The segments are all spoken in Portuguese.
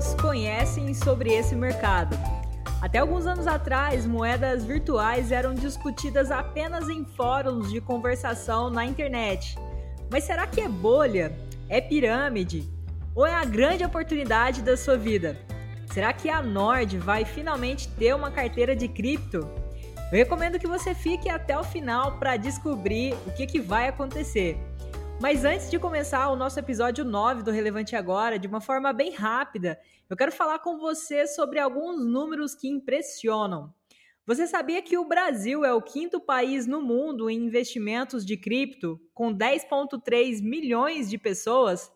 pessoas conhecem sobre esse mercado. Até alguns anos atrás, moedas virtuais eram discutidas apenas em fóruns de conversação na internet. Mas será que é bolha? É pirâmide? Ou é a grande oportunidade da sua vida? Será que a Nord vai finalmente ter uma carteira de cripto? Eu recomendo que você fique até o final para descobrir o que, que vai acontecer. Mas antes de começar o nosso episódio 9 do Relevante Agora, de uma forma bem rápida, eu quero falar com você sobre alguns números que impressionam. Você sabia que o Brasil é o quinto país no mundo em investimentos de cripto, com 10,3 milhões de pessoas?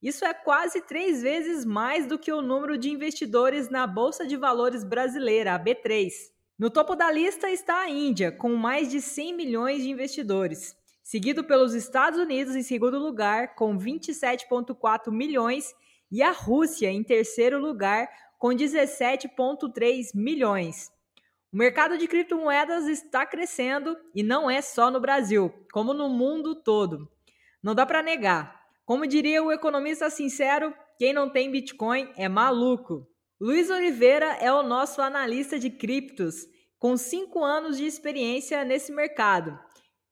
Isso é quase três vezes mais do que o número de investidores na Bolsa de Valores brasileira, a B3. No topo da lista está a Índia, com mais de 100 milhões de investidores seguido pelos Estados Unidos em segundo lugar, com 27,4 milhões, e a Rússia em terceiro lugar, com 17,3 milhões. O mercado de criptomoedas está crescendo e não é só no Brasil, como no mundo todo. Não dá para negar. Como diria o economista sincero, quem não tem Bitcoin é maluco. Luiz Oliveira é o nosso analista de criptos, com cinco anos de experiência nesse mercado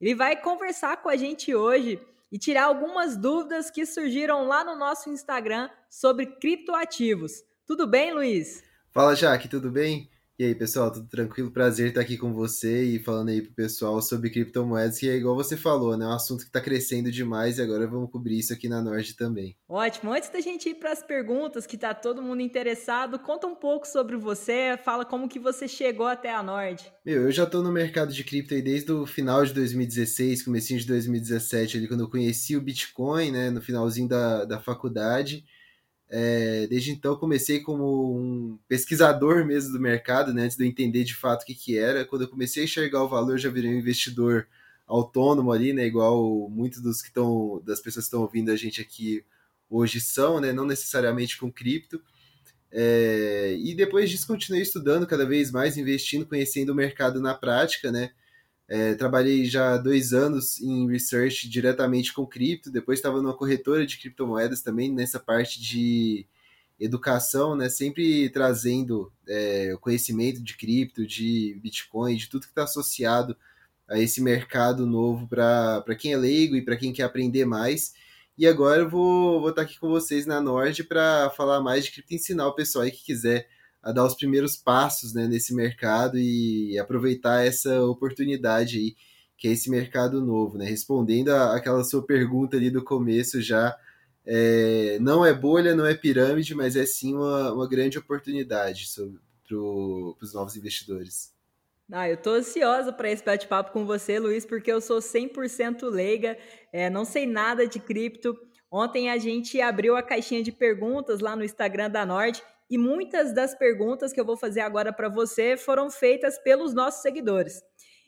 ele vai conversar com a gente hoje e tirar algumas dúvidas que surgiram lá no nosso Instagram sobre criptoativos. Tudo bem, Luiz? Fala, Jaque, tudo bem? E aí, pessoal, tudo tranquilo? Prazer estar aqui com você e falando aí pro pessoal sobre criptomoedas, que é igual você falou, né? É um assunto que está crescendo demais e agora vamos cobrir isso aqui na Nord também. Ótimo. Antes da gente ir para as perguntas, que tá todo mundo interessado, conta um pouco sobre você, fala como que você chegou até a Nord. Meu, eu já estou no mercado de cripto aí desde o final de 2016, comecinho de 2017, ali quando eu conheci o Bitcoin, né, no finalzinho da, da faculdade. É, desde então comecei como um pesquisador mesmo do mercado, né, antes de eu entender de fato o que, que era. Quando eu comecei a enxergar o valor, já virei um investidor autônomo ali, né, igual muitos dos que estão das pessoas que estão ouvindo a gente aqui hoje são, né, não necessariamente com cripto. É, e depois disso continuei estudando cada vez mais, investindo, conhecendo o mercado na prática, né? É, trabalhei já dois anos em research diretamente com cripto, depois estava numa corretora de criptomoedas também, nessa parte de educação, né? Sempre trazendo é, o conhecimento de cripto, de Bitcoin, de tudo que está associado a esse mercado novo para quem é leigo e para quem quer aprender mais. E agora eu vou, vou estar tá aqui com vocês na Nord para falar mais de cripto, ensinar o pessoal aí que quiser a dar os primeiros passos né, nesse mercado e aproveitar essa oportunidade aí, que é esse mercado novo, né? Respondendo àquela sua pergunta ali do começo já, é, não é bolha, não é pirâmide, mas é sim uma, uma grande oportunidade para os novos investidores. Ah, eu estou ansiosa para esse bate-papo com você, Luiz, porque eu sou 100% leiga, é, não sei nada de cripto. Ontem a gente abriu a caixinha de perguntas lá no Instagram da Nord e muitas das perguntas que eu vou fazer agora para você foram feitas pelos nossos seguidores.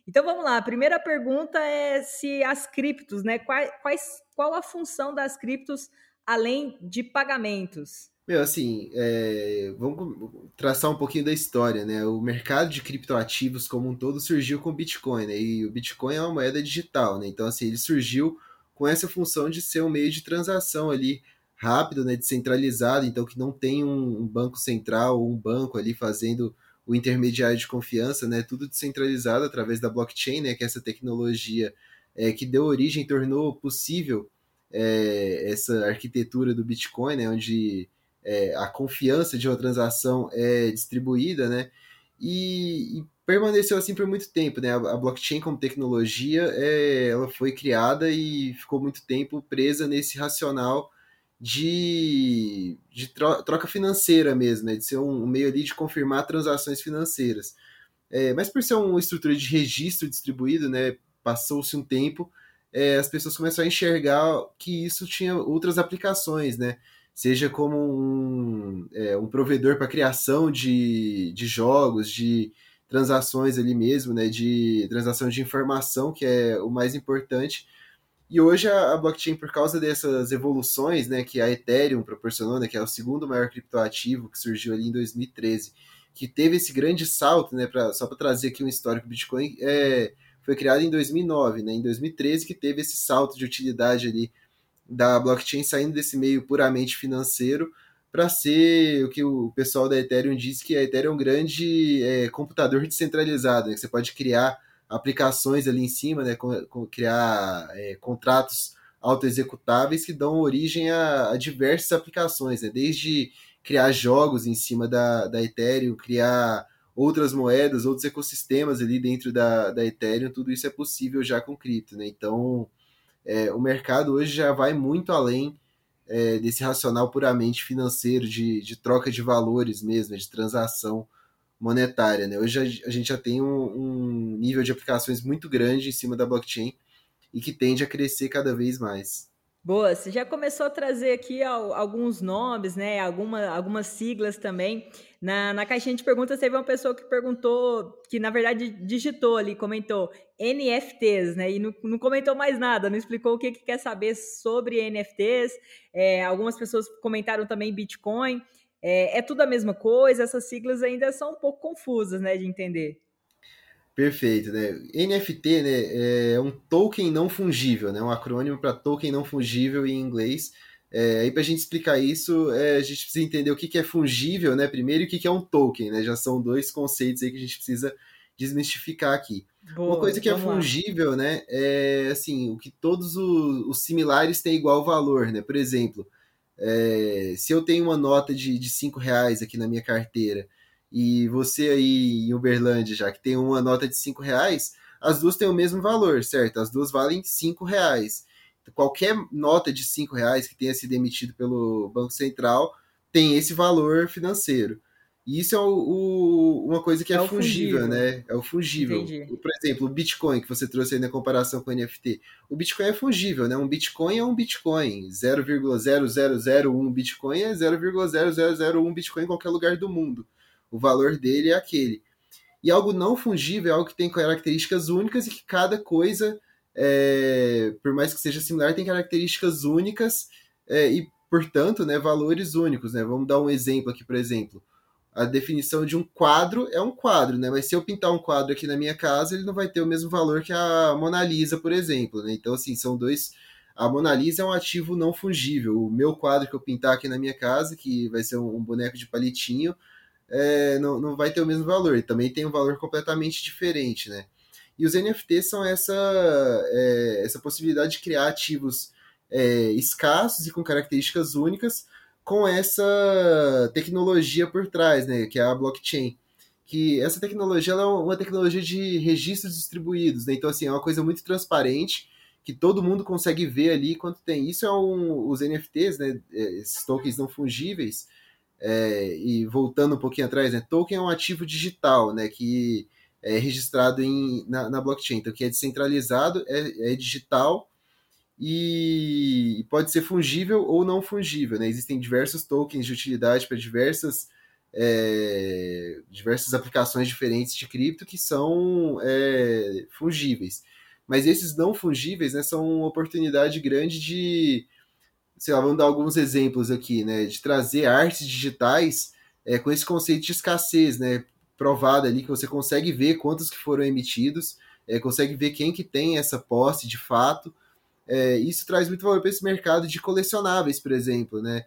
Então vamos lá, a primeira pergunta é se as criptos, né? Quais, quais, qual a função das criptos além de pagamentos? Meu, assim, é, vamos traçar um pouquinho da história, né? O mercado de criptoativos como um todo surgiu com o Bitcoin, né? E o Bitcoin é uma moeda digital, né? Então, assim, ele surgiu com essa função de ser um meio de transação ali rápido, né, descentralizado, então que não tem um, um banco central ou um banco ali fazendo o intermediário de confiança, né, tudo descentralizado através da blockchain, né, que é essa tecnologia é, que deu origem, tornou possível é, essa arquitetura do Bitcoin, né, onde é, a confiança de uma transação é distribuída, né, e, e, permaneceu assim por muito tempo, né, a, a blockchain como tecnologia, é, ela foi criada e ficou muito tempo presa nesse racional de, de troca financeira mesmo, né? de ser um, meio ali de confirmar transações financeiras. É, mas por ser uma estrutura de registro distribuído, né, passou-se um tempo, é, as pessoas começaram a enxergar que isso tinha outras aplicações, né? Seja como um, é, um provedor para criação de, de jogos, de transações ali mesmo, né? De transação de informação, que é o mais importante, e hoje a, a, blockchain, por causa dessas evoluções né, que a Ethereum proporcionou, né, que é o segundo maior criptoativo que surgiu ali em 2013, que teve esse grande salto, né, pra, só para trazer aqui um histórico, Bitcoin é, foi criado em 2009, né, em 2013 que teve esse salto de utilidade ali da blockchain saindo desse meio puramente financeiro para ser o que o pessoal da Ethereum diz que a Ethereum é um grande é, computador descentralizado, né? Que você pode criar aplicações ali em cima, né? Com, com, criar é, contratos autoexecutáveis que dão origem a, a diversas aplicações, né? Desde criar jogos em cima da, da Ethereum, criar outras moedas, outros ecossistemas ali dentro da, da Ethereum, tudo isso é possível já com cripto, né? Então, é, o mercado hoje já vai muito além é, desse racional puramente financeiro, de, de troca de valores mesmo, de transação monetária, né? Hoje a, gente já tem um, um nível de aplicações muito grande em cima da blockchain e que tende a crescer cada vez mais. Boa, você já começou a trazer aqui alguns nomes, né? Alguma, algumas siglas também. Na, na caixinha de perguntas teve uma pessoa que perguntou, que na verdade digitou ali, comentou NFTs, né? E não, não comentou mais nada, não explicou o que, que quer saber sobre NFTs. É, algumas pessoas comentaram também Bitcoin. É, é tudo a mesma coisa, essas siglas ainda são um pouco confusas, né, de entender. Perfeito, né? NFT né, é um token não fungível, né? Um acrônimo para token não fungível em inglês. É, aí para a gente explicar isso, é, a gente precisa entender o que, que é fungível, né? Primeiro, e o que, que é um token, né? Já são dois conceitos aí que a gente precisa desmistificar aqui. Boa, Uma coisa que é fungível, lá. né? É assim, o que todos os, os, similares têm igual valor, né? Por exemplo, é, se eu tenho uma nota de, de cinco reais aqui na minha carteira e você aí em Uberlândia já que tem uma nota de cinco reais, as duas têm o mesmo valor, certo? As duas valem cinco reais. Qualquer nota de cinco reais que tenha sido emitido pelo Banco Central tem esse valor financeiro. E isso é o, o, uma coisa que é, é fungível, fungível, né? É o fungível. Entendi. Por exemplo, o Bitcoin, que você trouxe aí na comparação com o NFT. O Bitcoin é fungível, né? Um Bitcoin é um Bitcoin. 0,0001 Bitcoin é 0,0001 Bitcoin em qualquer lugar do mundo o valor dele é aquele. E algo não fungível é algo que tem características únicas e que cada coisa, é, por mais que seja similar, tem características únicas é, e, portanto, né, valores únicos. Né? Vamos dar um exemplo aqui, por exemplo. A definição de um quadro é um quadro, né? Mas se eu pintar um quadro aqui na minha casa, ele não vai ter o mesmo valor que a Mona Lisa, por exemplo. Né? Então, assim, são dois. A Mona Lisa é um ativo não fungível. O meu quadro que eu pintar aqui na minha casa, que vai ser um boneco de palitinho, é, não, não vai ter o mesmo valor, também tem um valor completamente diferente, né? E os NFTs são essa, é, essa possibilidade de criar ativos é, escassos e com características únicas com essa tecnologia por trás, né, que é a blockchain. Que essa tecnologia é uma tecnologia de registros distribuídos, né? Então, assim, é uma coisa muito transparente, que todo mundo consegue ver ali quanto tem. Isso é um, os NFTs, né, esses tokens não fungíveis, é, e voltando um pouquinho atrás, né, token é um ativo digital, né, que é registrado em, na, na blockchain, então que é descentralizado, é, é digital e pode ser fungível ou não fungível. Né? Existem diversos tokens de utilidade para diversas, é, diversas aplicações diferentes de cripto que são é, fungíveis. Mas esses não fungíveis né, são uma oportunidade grande de sei lá, vamos dar alguns exemplos aqui, né, de trazer artes digitais é, com esse conceito de escassez, né, provado ali que você consegue ver quantos que foram emitidos, é, consegue ver quem que tem essa posse de fato. É, isso traz muito valor para esse mercado de colecionáveis, por exemplo, né?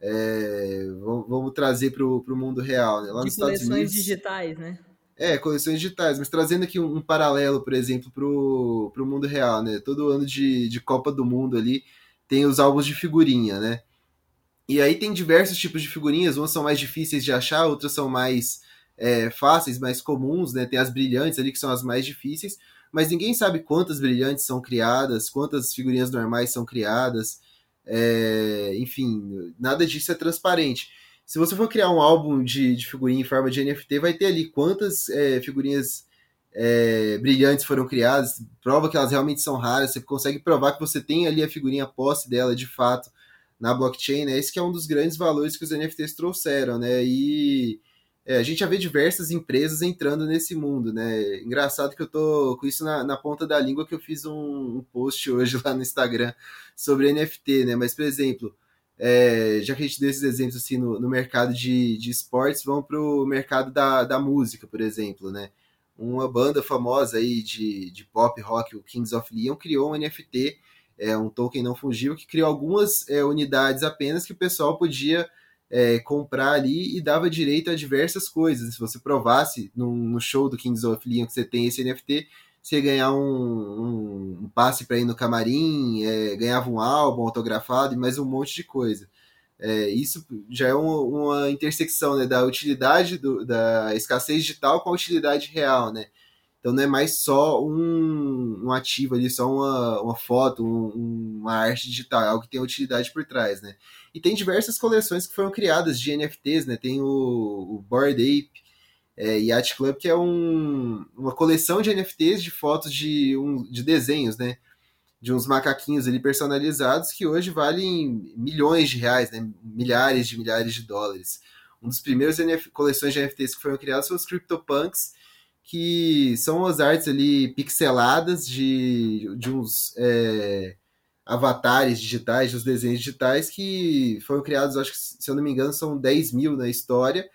É, vamos, vamos, trazer para o mundo real, né? Lá de nos Estados Unidos, digitais, né? É, coleções digitais, mas trazendo aqui um, um paralelo, por exemplo, para o mundo real, né? Todo ano de, de Copa do Mundo ali, tem os álbuns de figurinha, né? E aí tem diversos tipos de figurinhas, umas são mais difíceis de achar, outras são mais é, fáceis, mais comuns, né? Tem as brilhantes ali que são as mais difíceis, mas ninguém sabe quantas brilhantes são criadas, quantas figurinhas normais são criadas, é, enfim, nada disso é transparente. Se você for criar um álbum de, de figurinha em forma de NFT, vai ter ali quantas é, figurinhas é, brilhantes foram criadas, prova que elas realmente são raras, você consegue provar que você tem ali a figurinha posse dela de fato na blockchain, né? Esse que é um dos grandes valores que os NFTs trouxeram, né? E é, a gente já vê diversas empresas entrando nesse mundo, né? Engraçado que eu tô com isso na, na ponta da língua que eu fiz um, um, post hoje lá no Instagram sobre NFT, né? Mas, por exemplo, é, já que a gente deu esses exemplos assim no, no mercado de, de esportes, vamos para o mercado da, da música, por exemplo, né? uma banda famosa aí de, de pop rock, o Kings of Leon, criou um NFT, é, um token não fungível, que criou algumas é, unidades apenas que o pessoal podia é, comprar ali e dava direito a diversas coisas. Se você provasse no, no show do Kings of Leon que você tem esse NFT, você ganhar um, um, um passe para ir no camarim, é, ganhava um álbum autografado e mais um monte de coisa. É, isso já é uma, uma intersecção né, da utilidade do, da escassez digital com a utilidade real, né? Então não é mais só um, um ativo ali, só uma, uma foto, um, uma arte digital, é algo que tem utilidade por trás, né? E tem diversas coleções que foram criadas de NFTs, né? Tem o, o Bored Ape é, Yacht Club, que é um, uma coleção de NFTs de fotos de, um, de desenhos, né? De uns macaquinhos ali personalizados que hoje valem milhões de reais, né? Milhares de milhares de dólares. Um dos primeiros NF, coleções de NFTs que foram criados são os CryptoPunks, que são as artes ali pixeladas de, de uns é, avatares digitais, dos desenhos digitais que foram criados, acho que, se eu não me engano, são 10 mil na história,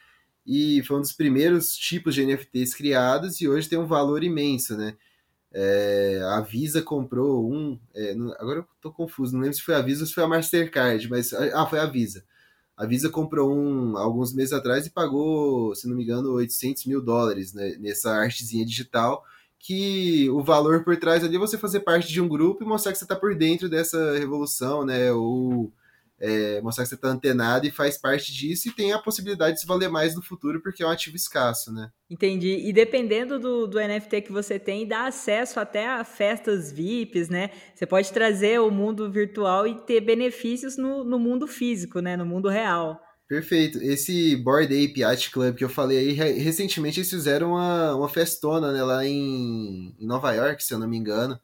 e foi um dos primeiros tipos de NFTs criados e hoje tem um valor imenso, né? É, a Visa comprou um, é, agora eu tô confuso, não lembro se foi a Visa ou se foi a Mastercard, mas ah, foi a Visa a Visa comprou um alguns meses atrás e pagou, se não me engano, 800 mil dólares né, nessa artezinha digital. Que o valor por trás ali é você fazer parte de um grupo e mostrar que você está por dentro dessa revolução, né? Ou é, mostrar que você está antenado e faz parte disso e tem a possibilidade de se valer mais no futuro porque é um ativo escasso, né? Entendi. E dependendo do, do NFT que você tem, dá acesso até a festas VIPs, né? Você pode trazer o mundo virtual e ter benefícios no, no mundo físico, né? No mundo real. Perfeito. Esse Board Ape Yacht Club que eu falei aí, recentemente eles fizeram uma, uma festona né, lá em, em Nova York, se eu não me engano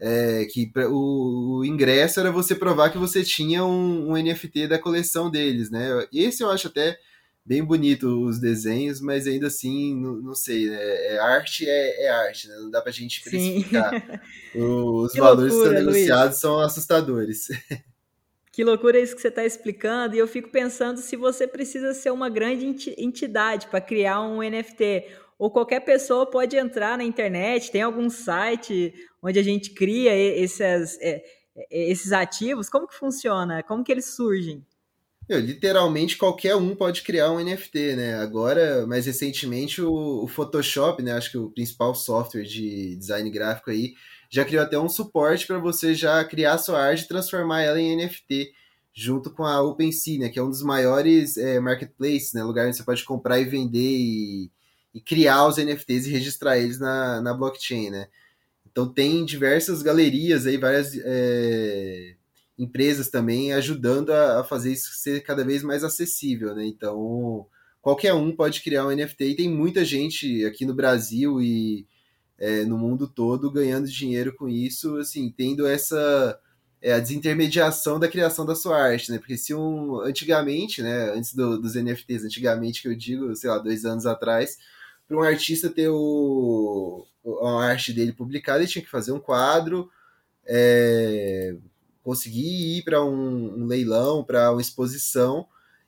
é, que o, o, ingresso era você provar que você tinha um, um, NFT da coleção deles, né? Esse eu acho até bem bonito os desenhos, mas ainda assim, não, não sei, né? É, arte é, é, arte, né? Não dá pra gente precificar. Os que valores loucura, que são negociados Luiz. são assustadores. Que loucura isso que você está explicando, e eu fico pensando se você precisa ser uma grande entidade para criar um NFT ou qualquer pessoa pode entrar na internet, tem algum site onde a gente cria esses, é, é, esses ativos? Como que funciona? Como que eles surgem? Eu, literalmente qualquer um pode criar um NFT, né? Agora, mais recentemente, o, o, Photoshop, né? Acho que o principal software de design gráfico aí, já criou até um suporte para você já criar sua arte e transformar ela em NFT, junto com a OpenSea, né? Que é um dos maiores é, marketplaces, né? Lugar onde você pode comprar e vender e, e criar os NFTs e registrar eles na, na blockchain, né? Então tem diversas galerias aí, várias é, empresas também ajudando a, a, fazer isso ser cada vez mais acessível, né? Então qualquer um pode criar um NFT e tem muita gente aqui no Brasil e é, no mundo todo ganhando dinheiro com isso, assim, tendo essa é, a desintermediação da criação da sua arte, né? Porque se um antigamente, né, antes do, dos NFTs, antigamente que eu digo, sei lá, dois anos atrás, para um artista ter o, a arte dele publicada, ele tinha que fazer um quadro, é, conseguir ir para um, um, leilão, para uma exposição,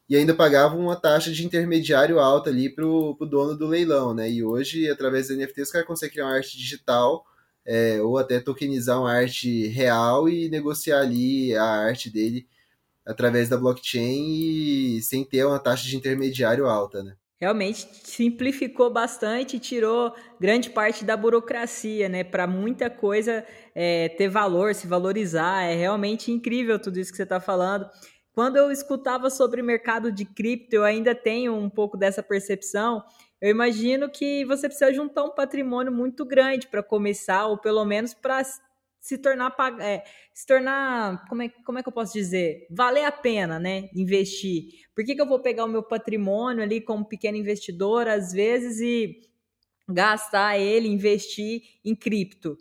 e ainda pagava uma taxa de intermediário alta ali para o dono do leilão, né? E hoje, através do NFT, os caras conseguem criar uma arte digital, é, ou até tokenizar uma arte real e negociar ali a arte dele através da blockchain e sem ter uma taxa de intermediário alta, né? Realmente simplificou bastante tirou grande parte da burocracia, né? Para muita coisa é, ter valor, se valorizar. É realmente incrível tudo isso que você está falando. Quando eu escutava sobre mercado de cripto, eu ainda tenho um pouco dessa percepção. Eu imagino que você precisa juntar um patrimônio muito grande para começar, ou pelo menos para se tornar é, se tornar como é, como é que eu posso dizer? Valer a pena né investir. Por que, que eu vou pegar o meu patrimônio ali como pequeno investidor às vezes e gastar ele investir em cripto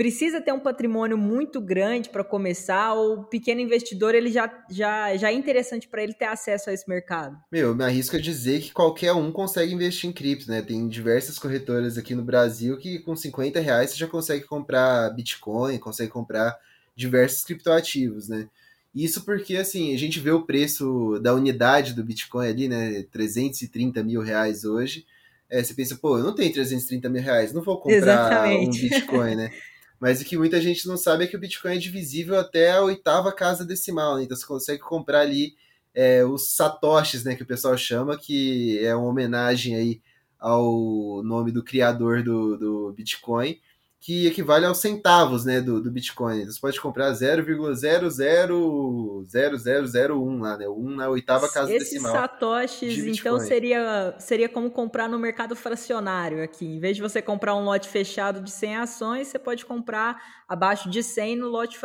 precisa ter um patrimônio muito grande para começar ou o pequeno investidor ele já, já, já é interessante para ele ter acesso a esse mercado? Meu, me arrisco a dizer que qualquer um consegue investir em cripto, né? Tem diversas corretoras aqui no Brasil que com 50 reais você já consegue comprar Bitcoin, consegue comprar diversos criptoativos, né? Isso porque, assim, a gente vê o preço da unidade do Bitcoin ali, né? 330 mil reais hoje. É, você pensa, pô, eu não tenho 330 mil reais, não vou comprar Exatamente. um Bitcoin, né? Mas o que muita gente não sabe é que o Bitcoin é divisível até a oitava casa decimal, né? Então você consegue comprar ali é, os satoshis, né, que o pessoal chama, que é uma homenagem aí ao nome do criador do, do Bitcoin, que equivale aos centavos né, do, do Bitcoin. Você pode comprar 0,000001 lá, né? 1 na oitava casa Esses decimal. Esses satoshis, então, seria, seria como comprar no mercado fracionário aqui. Em vez de você comprar um lote fechado de 100 ações, você pode comprar abaixo de 100 no lote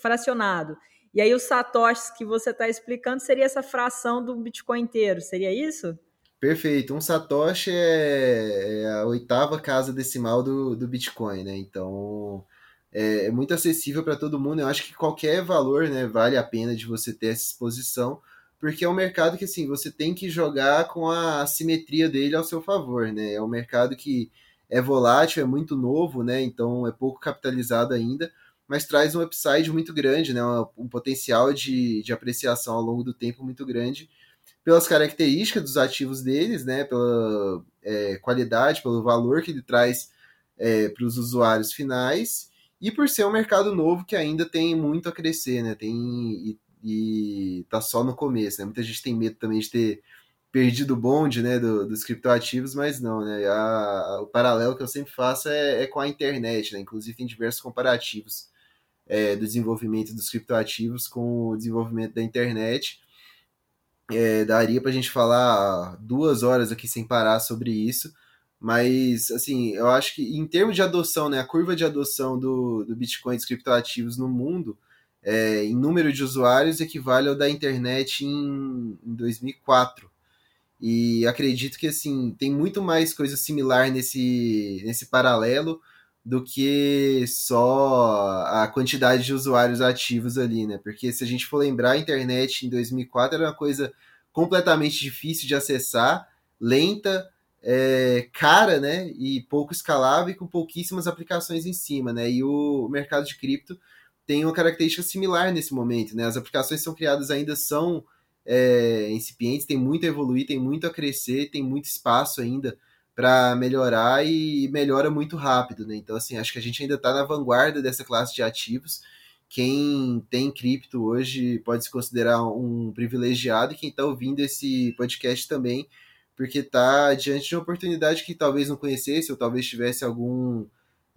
fracionado. E aí os satoshis que você está explicando seria essa fração do Bitcoin inteiro, seria isso? Perfeito. Um Satoshi é, é, a oitava casa decimal do, do Bitcoin, né? Então é, é muito acessível para todo mundo. Eu acho que qualquer valor, né, vale a pena de você ter essa exposição, porque é um mercado que assim você tem que jogar com a simetria dele ao seu favor, né? É um mercado que é volátil, é muito novo, né? Então é pouco capitalizado ainda, mas traz um upside muito grande, né? Um, um potencial de, de apreciação ao longo do tempo muito grande pelas características dos ativos deles, né, pela é, qualidade, pelo valor que ele traz é, para os usuários finais e por ser um mercado novo que ainda tem muito a crescer, né, tem e, e tá só no começo, né, muita gente tem medo também de ter perdido o bonde, né, do, dos criptoativos, mas não, né, a, o paralelo que eu sempre faço é, é, com a internet, né, inclusive tem diversos comparativos é, do desenvolvimento dos criptoativos com o desenvolvimento da internet, é, daria para a gente falar duas horas aqui sem parar sobre isso, mas assim, eu acho que em termos de adoção, né, a curva de adoção do, do Bitcoin e dos criptoativos no mundo, é, em número de usuários, equivale ao da internet em, em 2004. E acredito que assim tem muito mais coisa similar nesse, nesse paralelo do que só a quantidade de usuários ativos ali, né? Porque se a gente for lembrar, a internet em 2004 era uma coisa completamente difícil de acessar, lenta, é, cara, né? E pouco escalável e com pouquíssimas aplicações em cima, né? E o mercado de cripto tem uma característica similar nesse momento, né? As aplicações que são criadas ainda são é, incipientes, tem muito a evoluir, tem muito a crescer, tem muito espaço ainda para melhorar e melhora muito rápido, né? Então, assim, acho que a gente ainda está na vanguarda dessa classe de ativos. Quem tem cripto hoje pode se considerar um privilegiado e quem está ouvindo esse podcast também, porque está diante de uma oportunidade que talvez não conhecesse ou talvez tivesse algum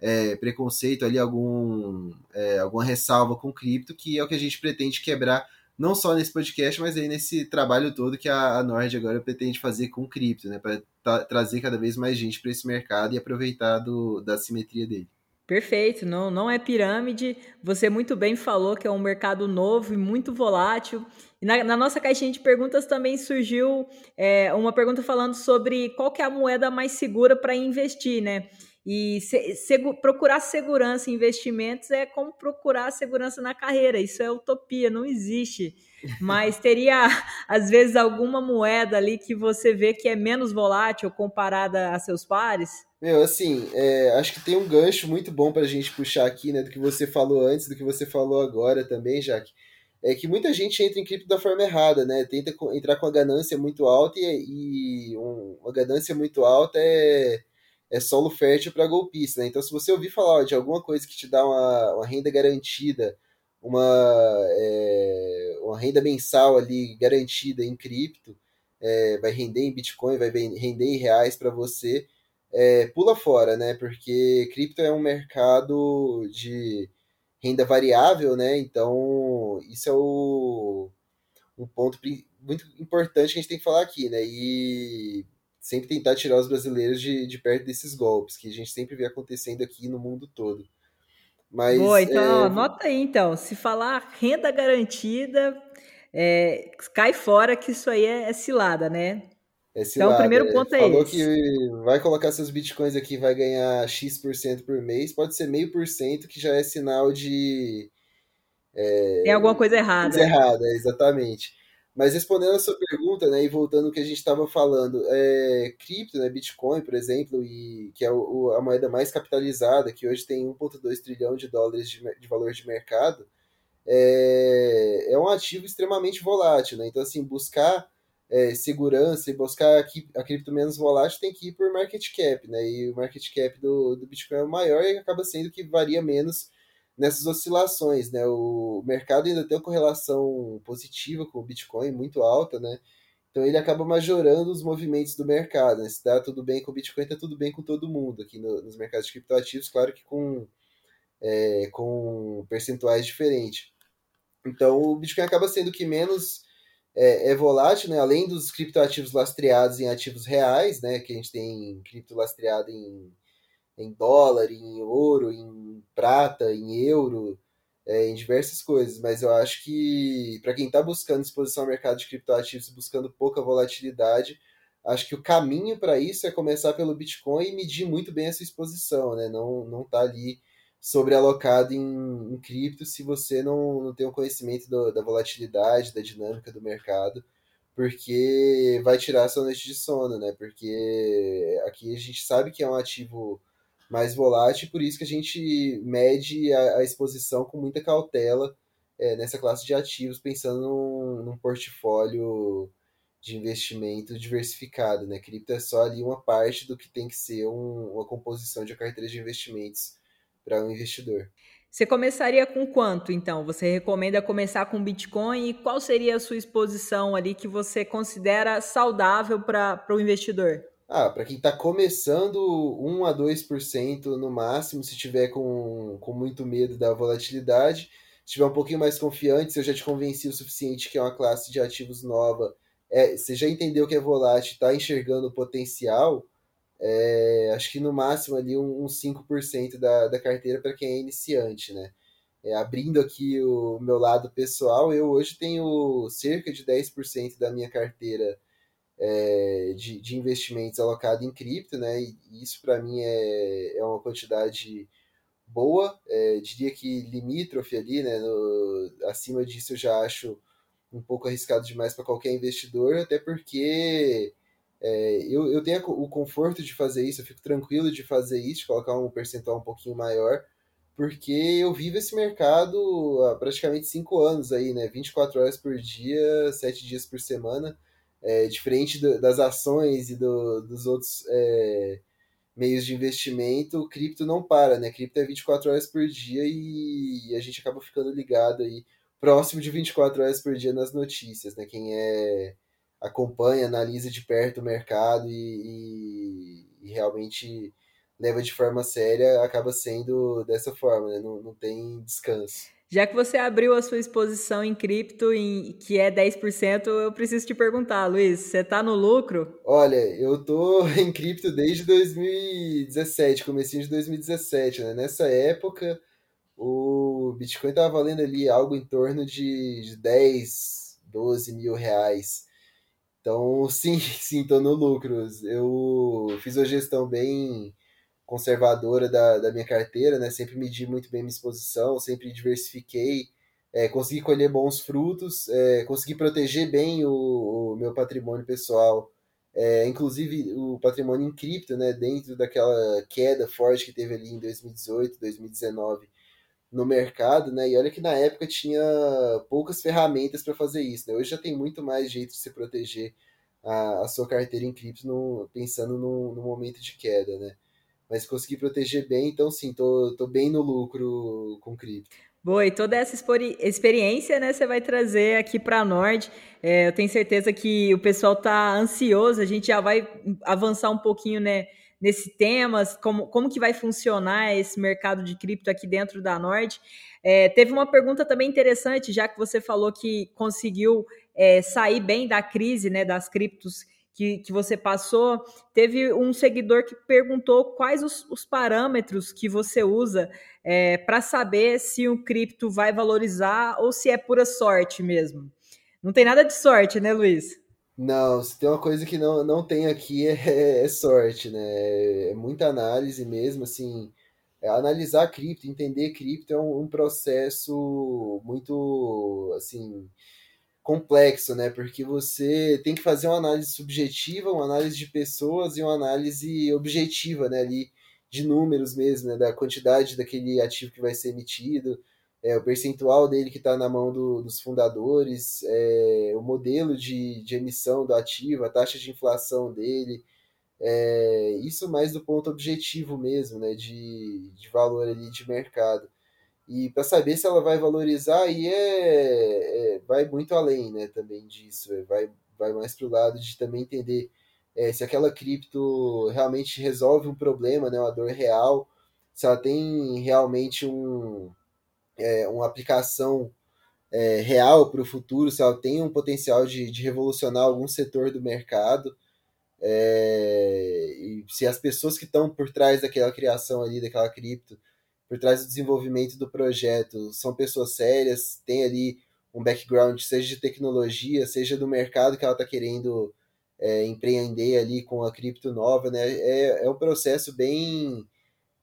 é, preconceito ali, algum, é, alguma ressalva com cripto, que é o que a gente pretende quebrar não só nesse podcast, mas aí nesse trabalho todo que a, a Nord agora pretende fazer com cripto, né, para trazer cada vez mais gente para esse mercado e aproveitar do, da simetria dele. Perfeito, não, não é pirâmide. Você muito bem falou que é um mercado novo e muito volátil. E na, na nossa caixinha de perguntas também surgiu é, uma pergunta falando sobre qual é a moeda mais segura para investir, né? E se, procurar segurança em investimentos é como procurar segurança na carreira. Isso é utopia, não existe. Mas teria, às vezes, alguma moeda ali que você vê que é menos volátil comparada a seus pares? Meu, assim, é, acho que tem um gancho muito bom para a gente puxar aqui, né, do que você falou antes, do que você falou agora também, Jaque. É que muita gente entra em cripto da forma errada, né? Tenta entrar com a ganância muito alta e, e um, uma ganância muito alta é é solo fértil para golpista. Né? Então, se você ouvir falar de alguma coisa que te dá uma, uma renda garantida, uma, é, uma renda mensal ali garantida em cripto, é, vai render em Bitcoin, vai render em reais para você, é, pula fora, né? Porque cripto é um mercado de renda variável, né? Então, isso é o, um ponto muito importante que a gente tem que falar aqui, né? E sempre tentar tirar os brasileiros de, de perto desses golpes, que a gente sempre vê acontecendo aqui no mundo todo. Mas, Boa, então, é... anota aí, então. Se falar renda garantida, é, cai fora que isso aí é, é cilada, né? É cilada. Então, o primeiro ponto é, Falou esse. que vai colocar seus bitcoins aqui vai ganhar X% por mês, pode ser meio por cento, que já é sinal de... É, Tem alguma coisa errada. Coisa errada, exatamente. Mas respondendo a sua pergunta, né, e voltando ao que a gente estava falando, é, cripto, né, Bitcoin, por exemplo, e que é o, a moeda mais capitalizada, que hoje tem 1,2 trilhão de dólares de, de valor de mercado, é, é, um ativo extremamente volátil. Né? Então, assim, buscar é, segurança e buscar a, cripto menos volátil tem que ir por market cap, né? E o market cap do, do Bitcoin é maior e acaba sendo que varia menos nessas oscilações, né? O mercado ainda tem uma correlação positiva com o Bitcoin muito alta, né? Então ele acaba majorando os movimentos do mercado. Né? Se dá tudo bem com o Bitcoin, tá tudo bem com todo mundo aqui no, nos mercados de criptoativos, claro que com, é, com percentuais diferentes. Então o Bitcoin acaba sendo o que menos é, é, volátil, né? além dos criptoativos lastreados em ativos reais, né? que a gente tem cripto lastreado em, em dólar, em ouro, em prata, em euro, é, em diversas coisas, mas eu acho que para quem está buscando exposição ao mercado de criptoativos e buscando pouca volatilidade, acho que o caminho para isso é começar pelo Bitcoin e medir muito bem essa exposição, né? Não não tá ali sobrealocado em, em cripto se você não, não tem o conhecimento do, da volatilidade, da dinâmica do mercado, porque vai tirar a sua noite de sono, né? Porque aqui a gente sabe que é um ativo mais volátil, por isso que a gente mede a, a exposição com muita cautela é, nessa classe de ativos, pensando num, num, portfólio de investimento diversificado. Né? Cripto é só ali uma parte do que tem que ser um, uma composição de carteira de investimentos para um investidor. Você começaria com quanto, então? Você recomenda começar com Bitcoin e qual seria a sua exposição ali que você considera saudável para o investidor? Ah, para quem está começando, 1 a 2% no máximo, se tiver com, com muito medo da volatilidade. Se tiver um pouquinho mais confiante, se eu já te convenci o suficiente que é uma classe de ativos nova, é, você já entendeu que é volátil, está enxergando o potencial, é, acho que no máximo ali um, um 5% da, da carteira para quem é iniciante, né? É, abrindo aqui o meu lado pessoal, eu hoje tenho cerca de 10% da minha carteira é, de, de, investimentos alocado em cripto, né? E isso para mim é, é uma quantidade boa, é, diria que limítrofe ali, né? No, acima disso eu já acho um pouco arriscado demais para qualquer investidor, até porque é, eu, eu tenho o conforto de fazer isso, eu fico tranquilo de fazer isso, de colocar um percentual um pouquinho maior, porque eu vivo esse mercado há praticamente cinco anos aí, né? 24 horas por dia, 7 dias por semana é, diferente do, das ações e do, dos outros é, meios de investimento, o cripto não para, né? Cripto é 24 horas por dia e a gente acaba ficando ligado aí, próximo de 24 horas por dia nas notícias, né? Quem é acompanha, analisa de perto o mercado e, e, e realmente leva de forma séria, acaba sendo dessa forma, né? Não, não tem descanso. Já que você abriu a sua exposição em cripto, em, que é 10%, eu preciso te perguntar, Luiz, você está no lucro? Olha, eu tô em cripto desde 2017, comecinho de 2017, né? Nessa época, o Bitcoin estava valendo ali algo em torno de 10, 12 mil reais. Então, sim, sim, tô no lucro. Eu fiz uma gestão bem conservadora da, da minha carteira, né? Sempre medi muito bem minha exposição, sempre diversifiquei, é, consegui colher bons frutos, é, consegui proteger bem o, o meu patrimônio pessoal, é, inclusive o patrimônio em cripto, né? Dentro daquela queda forte que teve ali em 2018, 2019 no mercado, né? E olha que na época tinha poucas ferramentas para fazer isso, né? Hoje já tem muito mais jeito de se proteger a, a sua carteira em cripto no, pensando no, no momento de queda, né? Mas consegui proteger bem, então sim, tô, tô bem no lucro com cripto. Boa, e toda essa experiência, né, você vai trazer aqui para a Nord. É, eu tenho certeza que o pessoal está ansioso, a gente já vai avançar um pouquinho, né, nesse tema, como, como que vai funcionar esse mercado de cripto aqui dentro da Nord. É, teve uma pergunta também interessante, já que você falou que conseguiu é, sair bem da crise, né, das criptos que, que você passou, teve um seguidor que perguntou quais os, os parâmetros que você usa é, para saber se o cripto vai valorizar ou se é pura sorte mesmo. Não tem nada de sorte, né, Luiz? Não, se tem uma coisa que não, não tem aqui é, é sorte, né? É muita análise mesmo, assim. É analisar cripto, entender cripto é um, um processo muito, assim, complexo, né? Porque você tem que fazer uma análise subjetiva, uma análise de pessoas e uma análise objetiva, né? Ali de números mesmo, né? Da quantidade daquele ativo que vai ser emitido, é, o percentual dele que está na mão do, dos fundadores, é, o modelo de, de emissão do ativo, a taxa de inflação dele, é, isso mais do ponto objetivo mesmo, né? De, de valor ali de mercado. E para saber se ela vai valorizar, aí é, é, vai muito além né, também disso. É, vai, vai mais para o lado de também entender é, se aquela cripto realmente resolve um problema, né, uma dor real, se ela tem realmente um, é, uma aplicação é, real para o futuro, se ela tem um potencial de, de revolucionar algum setor do mercado. É, e se as pessoas que estão por trás daquela criação ali, daquela cripto, por trás do desenvolvimento do projeto, são pessoas sérias, tem ali um background, seja de tecnologia, seja do mercado que ela está querendo é, empreender ali com a cripto nova, né? É, é um processo bem,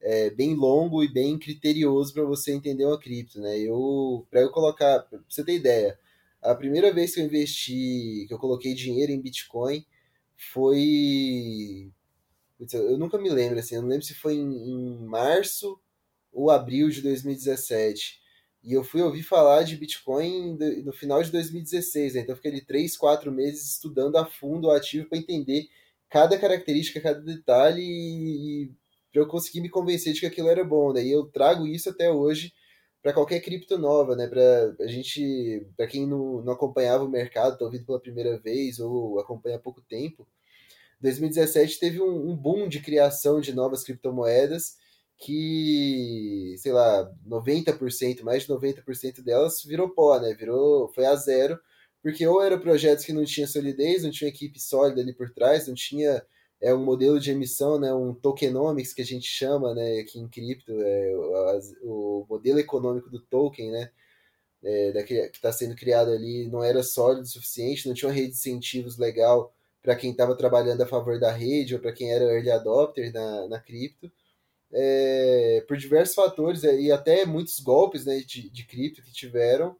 é, bem longo e bem criterioso para você entender uma cripto, né? Eu, para eu colocar, pra você ter ideia, a primeira vez que eu investi, que eu coloquei dinheiro em Bitcoin, foi. Eu nunca me lembro, assim, eu não lembro se foi em, em março ou abril de 2017. E eu fui ouvir falar de Bitcoin no final de 2016, né? então fiquei ali 3, 4 meses estudando a fundo o ativo para entender cada característica, cada detalhe e, e para eu conseguir me convencer de que aquilo era bom. Né? E eu trago isso até hoje para qualquer cripto nova, né? Para a gente, para quem não, não acompanhava o mercado, está ouvindo pela primeira vez ou acompanha há pouco tempo, 2017 teve um, um boom de criação de novas criptomoedas que, sei lá, 90%, mais de 90% delas virou pó, né? Virou, foi a zero, porque ou eram projetos que não tinham solidez, não tinha equipe sólida ali por trás, não tinha é um modelo de emissão, né, um tokenomics que a gente chama, né, aqui em cripto, é, o, o modelo econômico do token, né, é, que está sendo criado ali não era sólido o suficiente, não tinha uma rede de incentivos legal para quem estava trabalhando a favor da rede ou para quem era early adopter na, na cripto é, por diversos fatores é, e até muitos golpes né, de, de cripto que tiveram,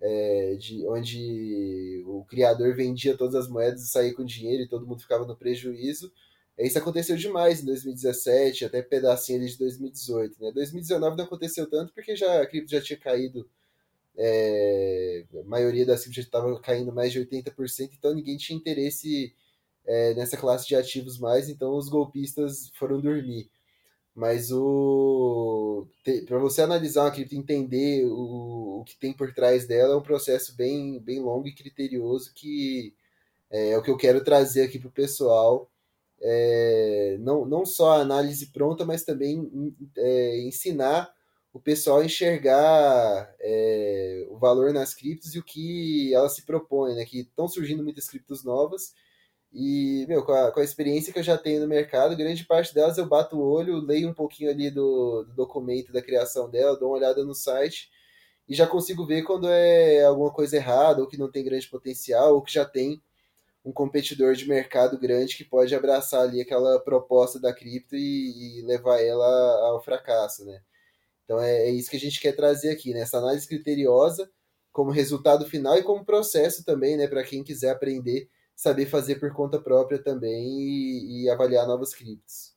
é, de, onde o criador vendia todas as moedas e saía com dinheiro e todo mundo ficava no prejuízo. É, isso aconteceu demais em 2017, até pedacinho de 2018. Né? 2019 não aconteceu tanto porque já, a cripto já tinha caído, é, a maioria das criptos estava caindo mais de 80%, então ninguém tinha interesse é, nessa classe de ativos mais, então os golpistas foram dormir. Mas o para você analisar uma cripto, entender o, o que tem por trás dela, é um processo bem, bem longo e criterioso que é, é o que eu quero trazer aqui para o pessoal. É, não, não só a análise pronta, mas também é, ensinar o pessoal a enxergar é, o valor nas criptos e o que elas se propõem, né? Que estão surgindo muitas criptos novas e, meu, com a, com a experiência que eu já tenho no mercado, grande parte delas eu bato o olho, leio um pouquinho ali do, do documento da criação dela, dou uma olhada no site e já consigo ver quando é alguma coisa errada, ou que não tem grande potencial, ou que já tem um competidor de mercado grande que pode abraçar ali aquela proposta da cripto e, e levar ela ao fracasso, né? Então é, é, isso que a gente quer trazer aqui, né? Essa análise criteriosa como resultado final e como processo também, né? Para quem quiser aprender saber fazer por conta própria também e, e avaliar novas criptos.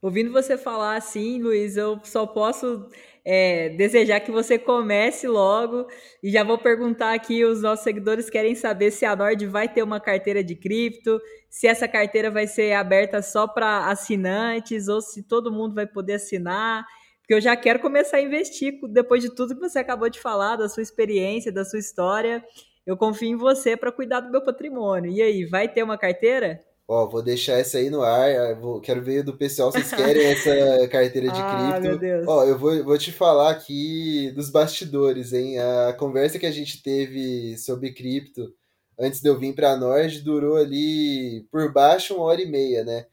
Ouvindo você falar assim, Luiz, eu só posso é, desejar que você comece logo. E já vou perguntar aqui, os nossos seguidores querem saber se a Nord vai ter uma carteira de cripto, se essa carteira vai ser aberta só para assinantes ou se todo mundo vai poder assinar, porque eu já quero começar a investir depois de tudo que você acabou de falar, da sua experiência, da sua história, eu confio em você para cuidar do meu patrimônio. E aí, vai ter uma carteira? Ó, vou deixar essa aí no ar. Vou, quero ver do pessoal se vocês querem essa carteira de ah, cripto. Meu Deus. Ó, eu vou, vou te falar aqui dos bastidores, hein? A conversa que a gente teve sobre cripto antes de eu vir para a Nord durou ali por baixo uma hora e meia, né?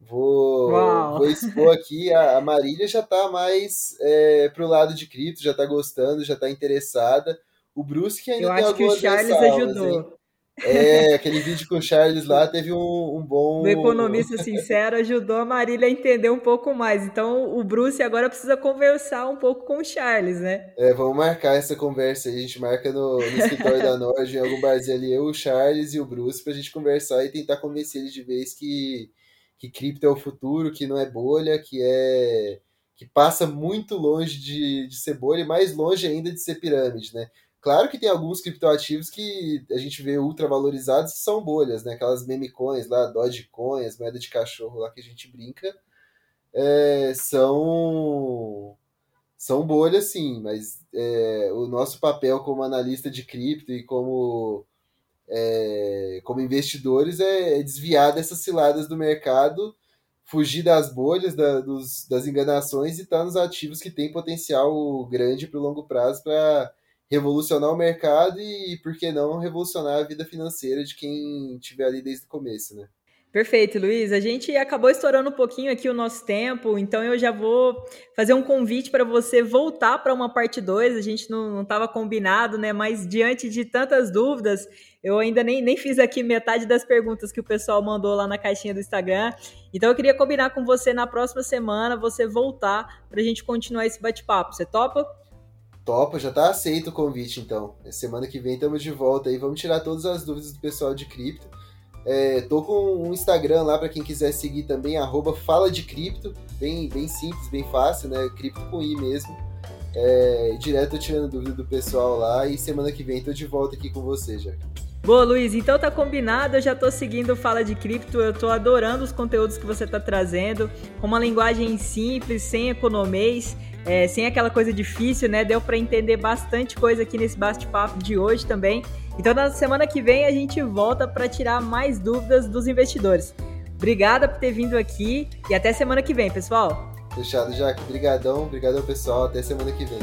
Vou, vou expor aqui. A, a Marília já tá mais é, pro lado de cripto, já tá gostando, já tá interessada. O Bruce que ainda Eu acho que o Charles ajudou. Hein? É, aquele vídeo com o Charles lá teve um, um bom. O economista sincero ajudou a Marília a entender um pouco mais. Então o Bruce agora precisa conversar um pouco com o Charles, né? É, vamos marcar essa conversa aí. A gente marca no, no escritório da Nord, em algum barzinho ali, eu, o Charles e o Bruce, pra gente conversar e tentar convencer ele de vez que, que cripto é o futuro, que não é bolha, que é. que passa muito longe de, de ser bolha e mais longe ainda de ser pirâmide, né? Claro que tem alguns criptoativos que a gente vê ultra valorizados que são bolhas, né? Aquelas meme coins lá, Dogecoin, as moedas de cachorro lá que a gente brinca, é, são são bolhas sim, mas é, o nosso papel como analista de cripto e como, é, como investidores é, é, desviar dessas ciladas do mercado, fugir das bolhas, da, dos, das enganações e estar tá nos ativos que têm potencial grande para o longo prazo para revolucionar o mercado e, por que não, revolucionar a vida financeira de quem estiver ali desde o começo, né? Perfeito, Luiz. A gente acabou estourando um pouquinho aqui o nosso tempo, então eu já vou fazer um convite para você voltar para uma parte 2. A gente não estava combinado, né? Mas diante de tantas dúvidas, eu ainda nem, nem fiz aqui metade das perguntas que o pessoal mandou lá na caixinha do Instagram. Então eu queria combinar com você na próxima semana, você voltar para a gente continuar esse bate-papo. Você topa? Topa, já tá aceito o convite então. Semana que vem estamos de volta aí, vamos tirar todas as dúvidas do pessoal de cripto. É, tô com um Instagram lá para quem quiser seguir também, arroba Fala de Cripto, bem, bem simples, bem fácil, né? Cripto com I mesmo. É, direto tirando dúvida do pessoal lá e semana que vem tô de volta aqui com você já. Boa, Luiz. Então tá combinado. Eu já tô seguindo Fala de Cripto. Eu tô adorando os conteúdos que você tá trazendo. Com uma linguagem simples, sem economês, é, sem aquela coisa difícil, né? Deu para entender bastante coisa aqui nesse bate-papo de hoje também. Então, na semana que vem, a gente volta para tirar mais dúvidas dos investidores. Obrigada por ter vindo aqui e até semana que vem, pessoal. Fechado, Jaque. Obrigadão, obrigadão, pessoal. Até semana que vem.